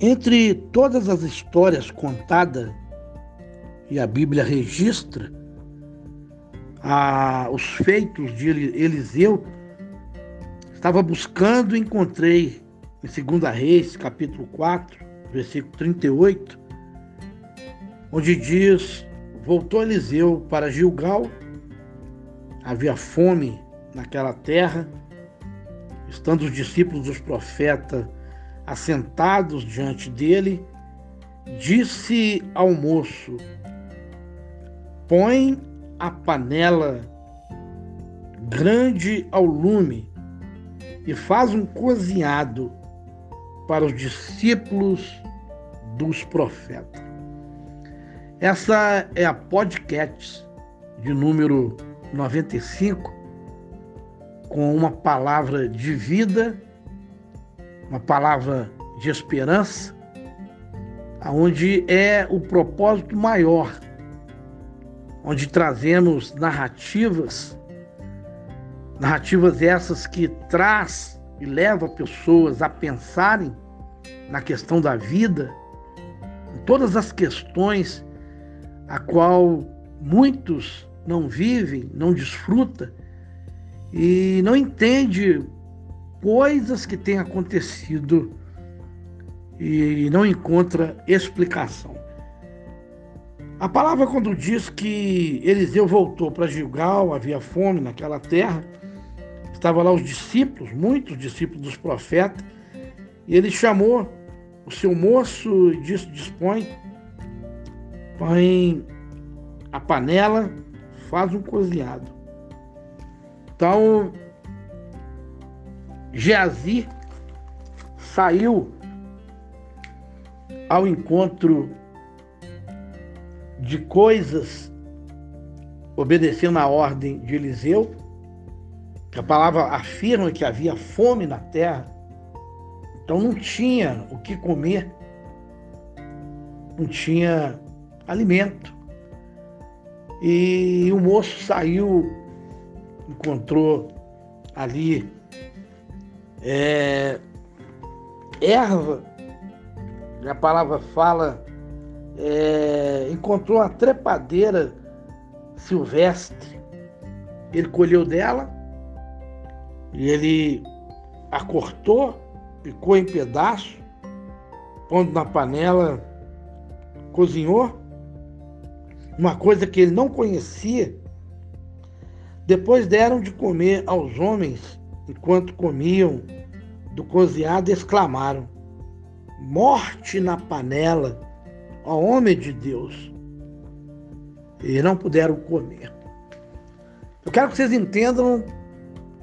Entre todas as histórias contadas, e a Bíblia registra, a, os feitos de Eliseu, estava buscando e encontrei em 2 Reis, capítulo 4, versículo 38, onde diz: Voltou Eliseu para Gilgal, havia fome naquela terra, estando os discípulos dos profetas assentados diante dele, disse ao moço: Põe a panela grande ao lume e faz um cozinhado para os discípulos dos profetas. Essa é a podcast de número 95, com uma palavra de vida, uma palavra de esperança, onde é o propósito maior, onde trazemos narrativas, narrativas essas que traz e leva pessoas a pensarem na questão da vida, em todas as questões a qual muitos não vivem, não desfruta e não entende coisas que têm acontecido e não encontra explicação. A palavra quando diz que Eliseu voltou para Gilgal, havia fome naquela terra, estavam lá os discípulos, muitos discípulos dos profetas, e ele chamou o seu moço e disse: dispõe põe a panela, faz um cozinhado. Então, Geazi saiu ao encontro de coisas obedecendo a ordem de Eliseu, a palavra afirma que havia fome na terra, então não tinha o que comer, não tinha alimento. E o moço saiu, encontrou ali é, erva, a palavra fala, é, encontrou uma trepadeira silvestre. Ele colheu dela e ele a cortou, picou em pedaço, pondo na panela, cozinhou uma coisa que ele não conhecia. Depois deram de comer aos homens, enquanto comiam do cozinhado, exclamaram: Morte na panela, ó homem de Deus! E não puderam comer. Eu quero que vocês entendam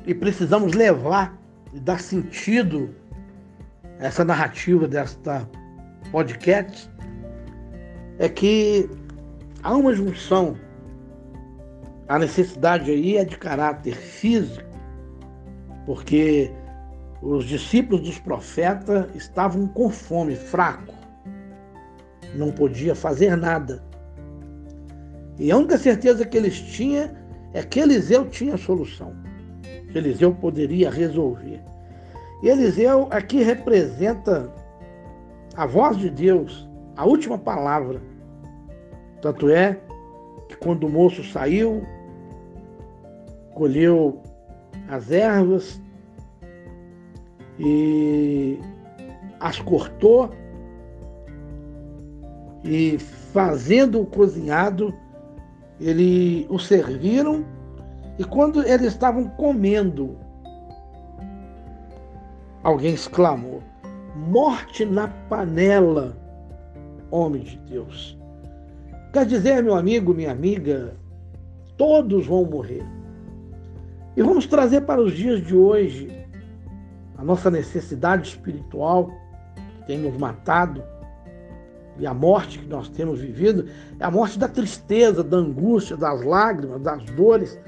e precisamos levar e dar sentido a essa narrativa desta podcast é que Há uma junção. A necessidade aí é de caráter físico, porque os discípulos dos profetas estavam com fome, fraco, não podia fazer nada. E a única certeza que eles tinham é que Eliseu tinha a solução, Eliseu poderia resolver. E Eliseu aqui representa a voz de Deus, a última palavra tanto é que quando o moço saiu, colheu as ervas e as cortou e fazendo o cozinhado, ele o serviram e quando eles estavam comendo, alguém exclamou: Morte na panela, homem de Deus. Quer dizer, meu amigo, minha amiga, todos vão morrer. E vamos trazer para os dias de hoje a nossa necessidade espiritual que tem nos matado e a morte que nós temos vivido é a morte da tristeza, da angústia, das lágrimas, das dores,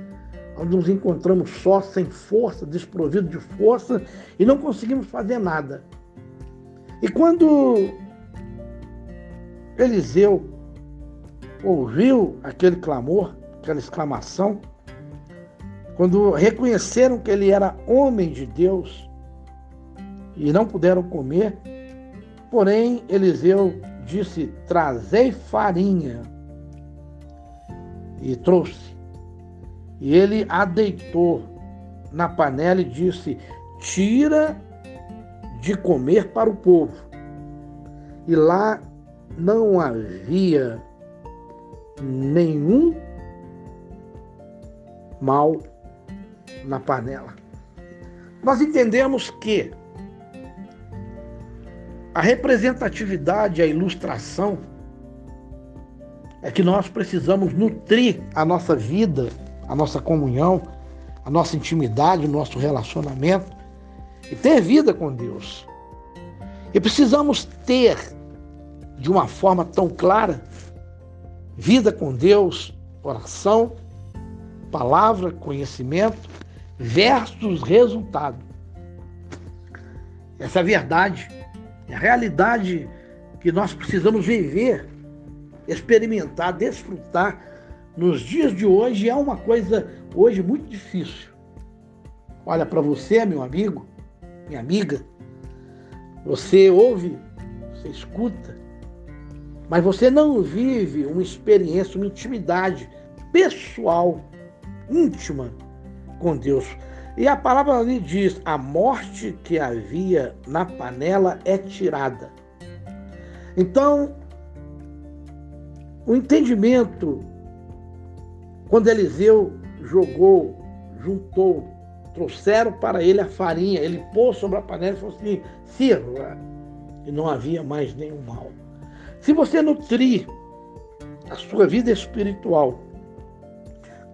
onde nos encontramos só, sem força, desprovido de força e não conseguimos fazer nada. E quando Eliseu ouviu aquele clamor, aquela exclamação, quando reconheceram que ele era homem de Deus e não puderam comer, Porém, Eliseu disse: Trazei farinha. E trouxe. E ele a deitou na panela e disse: Tira de comer para o povo. E lá não havia nenhum mal na panela. Nós entendemos que a representatividade, a ilustração, é que nós precisamos nutrir a nossa vida, a nossa comunhão, a nossa intimidade, o nosso relacionamento e ter vida com Deus. E precisamos ter, de uma forma tão clara, vida com Deus, oração, palavra, conhecimento, versus resultado. Essa é a verdade, é a realidade que nós precisamos viver, experimentar, desfrutar nos dias de hoje é uma coisa hoje muito difícil. Olha para você, meu amigo, minha amiga, você ouve, você escuta, mas você não vive uma experiência, uma intimidade pessoal, íntima com Deus. E a palavra ali diz: a morte que havia na panela é tirada. Então, o entendimento, quando Eliseu jogou, juntou, trouxeram para ele a farinha, ele pôs sobre a panela e falou assim: sirva. E não havia mais nenhum mal. Se você nutrir a sua vida espiritual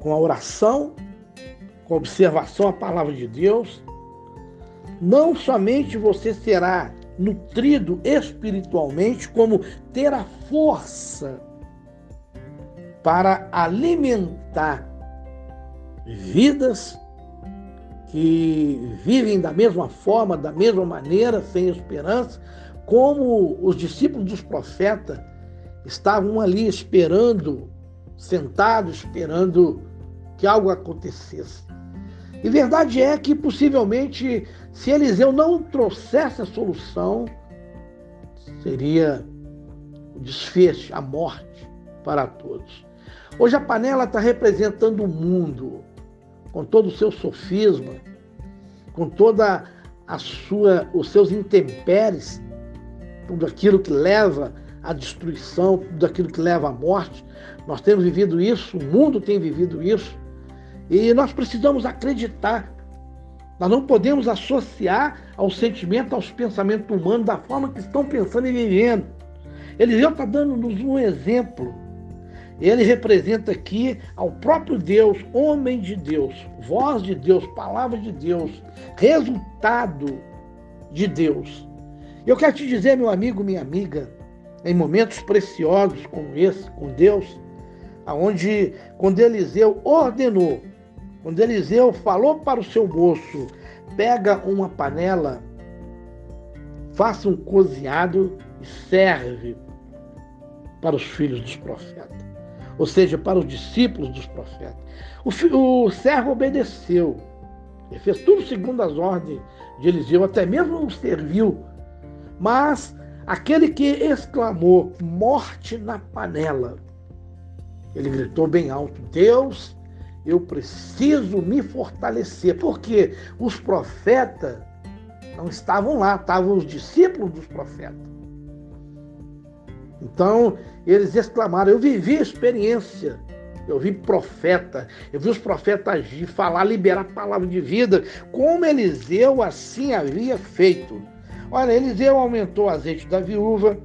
com a oração, com a observação à palavra de Deus, não somente você será nutrido espiritualmente, como ter a força para alimentar vidas que vivem da mesma forma, da mesma maneira, sem esperança, como os discípulos dos profetas estavam ali esperando, sentados, esperando que algo acontecesse. E verdade é que possivelmente, se Eliseu não trouxesse a solução, seria o desfecho, a morte para todos. Hoje a panela está representando o mundo, com todo o seu sofisma, com toda a sua, os seus intempéries, tudo aquilo que leva à destruição, tudo aquilo que leva à morte. Nós temos vivido isso, o mundo tem vivido isso. E nós precisamos acreditar. Nós não podemos associar ao sentimento, aos pensamentos humanos da forma que estão pensando e vivendo. Eliseu está dando-nos um exemplo. Ele representa aqui ao próprio Deus, homem de Deus, voz de Deus, palavra de Deus, resultado de Deus. Eu quero te dizer, meu amigo, minha amiga, em momentos preciosos como esse, com Deus, aonde quando Eliseu ordenou quando Eliseu falou para o seu moço: pega uma panela, faça um cozinhado e serve para os filhos dos profetas, ou seja, para os discípulos dos profetas. O, o servo obedeceu, ele fez tudo segundo as ordens de Eliseu, até mesmo não serviu. Mas aquele que exclamou: morte na panela, ele gritou bem alto: Deus eu preciso me fortalecer, porque os profetas não estavam lá, estavam os discípulos dos profetas. Então, eles exclamaram: Eu vivi a experiência, eu vi profeta, eu vi os profetas agir, falar, liberar a palavra de vida, como Eliseu assim havia feito. Olha, Eliseu aumentou o azeite da viúva,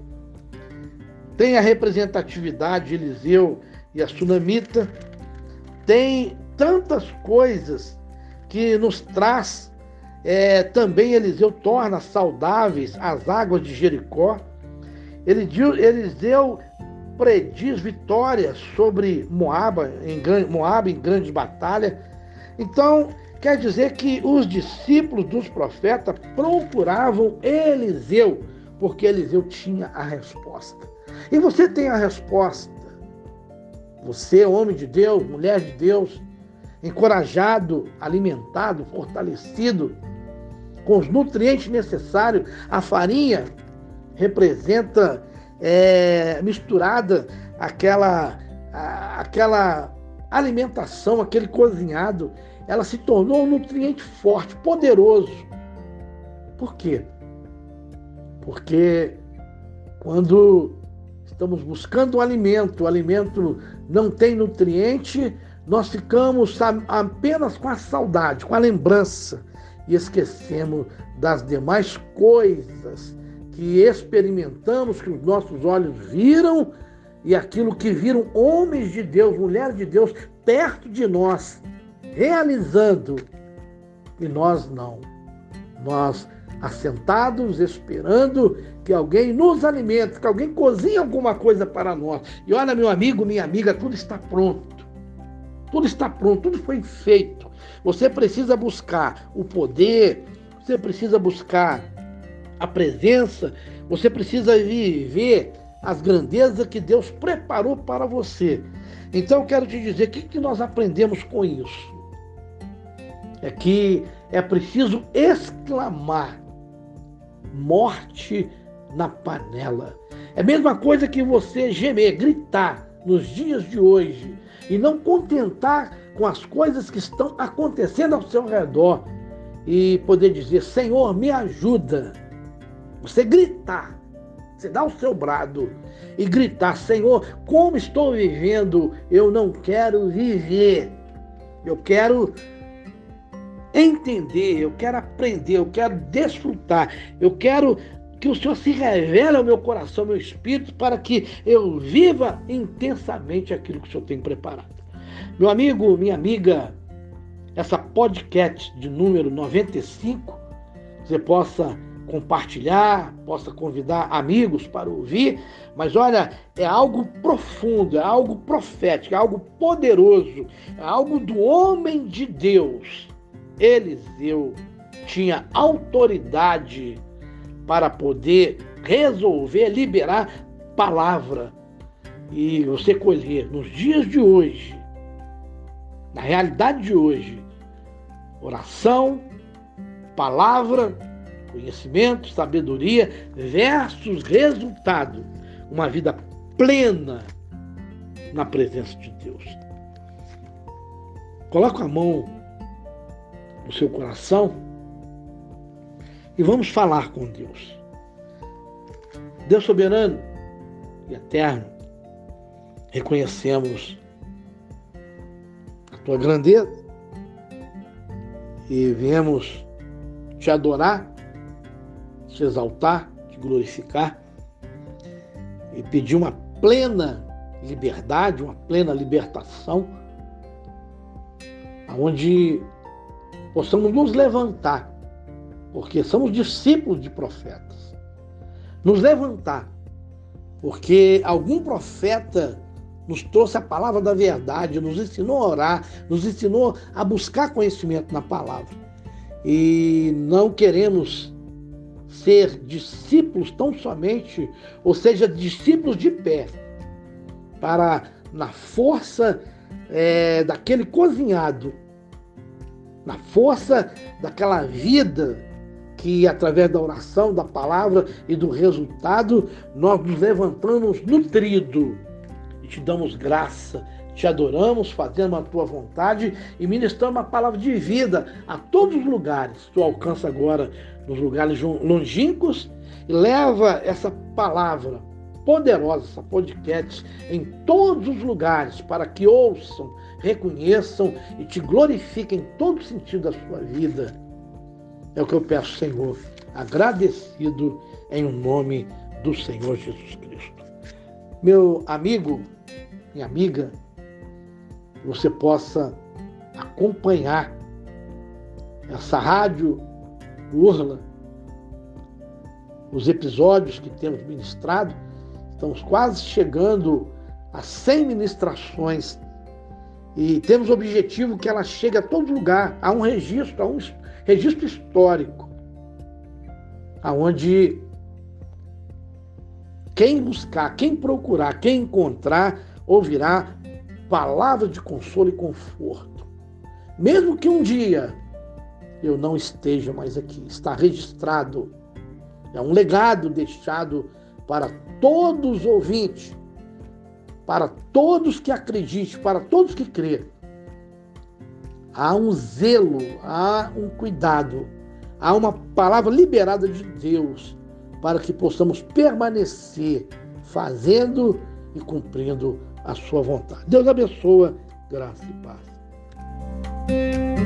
tem a representatividade de Eliseu e a sunamita, tem tantas coisas que nos traz. É, também Eliseu torna saudáveis as águas de Jericó. Eliseu prediz vitória sobre Moab em, Moab em grande batalha. Então, quer dizer que os discípulos dos profetas procuravam Eliseu, porque Eliseu tinha a resposta. E você tem a resposta. Você, homem de Deus, mulher de Deus, encorajado, alimentado, fortalecido com os nutrientes necessários, a farinha representa é, misturada aquela, aquela alimentação, aquele cozinhado, ela se tornou um nutriente forte, poderoso. Por quê? Porque quando estamos buscando alimento, o alimento não tem nutriente, nós ficamos apenas com a saudade, com a lembrança e esquecemos das demais coisas que experimentamos, que os nossos olhos viram e aquilo que viram homens de Deus, mulheres de Deus perto de nós, realizando, e nós não. Nós assentados, esperando que alguém nos alimente, que alguém cozinhe alguma coisa para nós. E olha, meu amigo, minha amiga, tudo está pronto. Tudo está pronto, tudo foi feito. Você precisa buscar o poder, você precisa buscar a presença, você precisa viver as grandezas que Deus preparou para você. Então eu quero te dizer, o que, que nós aprendemos com isso? É que é preciso exclamar morte na panela. É a mesma coisa que você gemer, gritar nos dias de hoje e não contentar com as coisas que estão acontecendo ao seu redor e poder dizer: Senhor, me ajuda. Você gritar, você dá o seu brado e gritar: Senhor, como estou vivendo, eu não quero viver. Eu quero entender, eu quero aprender, eu quero desfrutar, eu quero que o Senhor se revele ao meu coração, ao meu espírito, para que eu viva intensamente aquilo que o Senhor tem preparado. Meu amigo, minha amiga, essa podcast de número 95, você possa compartilhar, possa convidar amigos para ouvir, mas olha, é algo profundo, é algo profético, é algo poderoso, é algo do homem de Deus. Eliseu tinha autoridade para poder resolver, liberar palavra. E você colher nos dias de hoje, na realidade de hoje, oração, palavra, conhecimento, sabedoria versus resultado, uma vida plena na presença de Deus. Coloca a mão no seu coração e vamos falar com Deus. Deus soberano e eterno, reconhecemos a tua grandeza e viemos te adorar, te exaltar, te glorificar e pedir uma plena liberdade, uma plena libertação, aonde possamos nos levantar porque somos discípulos de profetas. Nos levantar, porque algum profeta nos trouxe a palavra da verdade, nos ensinou a orar, nos ensinou a buscar conhecimento na palavra. E não queremos ser discípulos tão somente, ou seja, discípulos de pé, para na força é, daquele cozinhado, na força daquela vida que através da oração, da palavra e do resultado, nós nos levantamos nutrido e te damos graça, te adoramos, fazemos a tua vontade e ministramos a palavra de vida a todos os lugares. Tu alcança agora nos lugares longínquos e leva essa palavra poderosa, essa podcast, em todos os lugares, para que ouçam, reconheçam e te glorifiquem em todo sentido da sua vida é o que eu peço, Senhor, agradecido em o nome do Senhor Jesus Cristo. Meu amigo, minha amiga, você possa acompanhar essa rádio Urla, os episódios que temos ministrado, estamos quase chegando a 100 ministrações e temos o objetivo que ela chegue a todo lugar, a um registro, a um registro histórico, aonde quem buscar, quem procurar, quem encontrar, ouvirá palavras de consolo e conforto. Mesmo que um dia eu não esteja mais aqui, está registrado É um legado deixado para todos os ouvintes, para todos que acreditem, para todos que crêem. Há um zelo, há um cuidado, há uma palavra liberada de Deus para que possamos permanecer fazendo e cumprindo a sua vontade. Deus abençoa, graça e paz.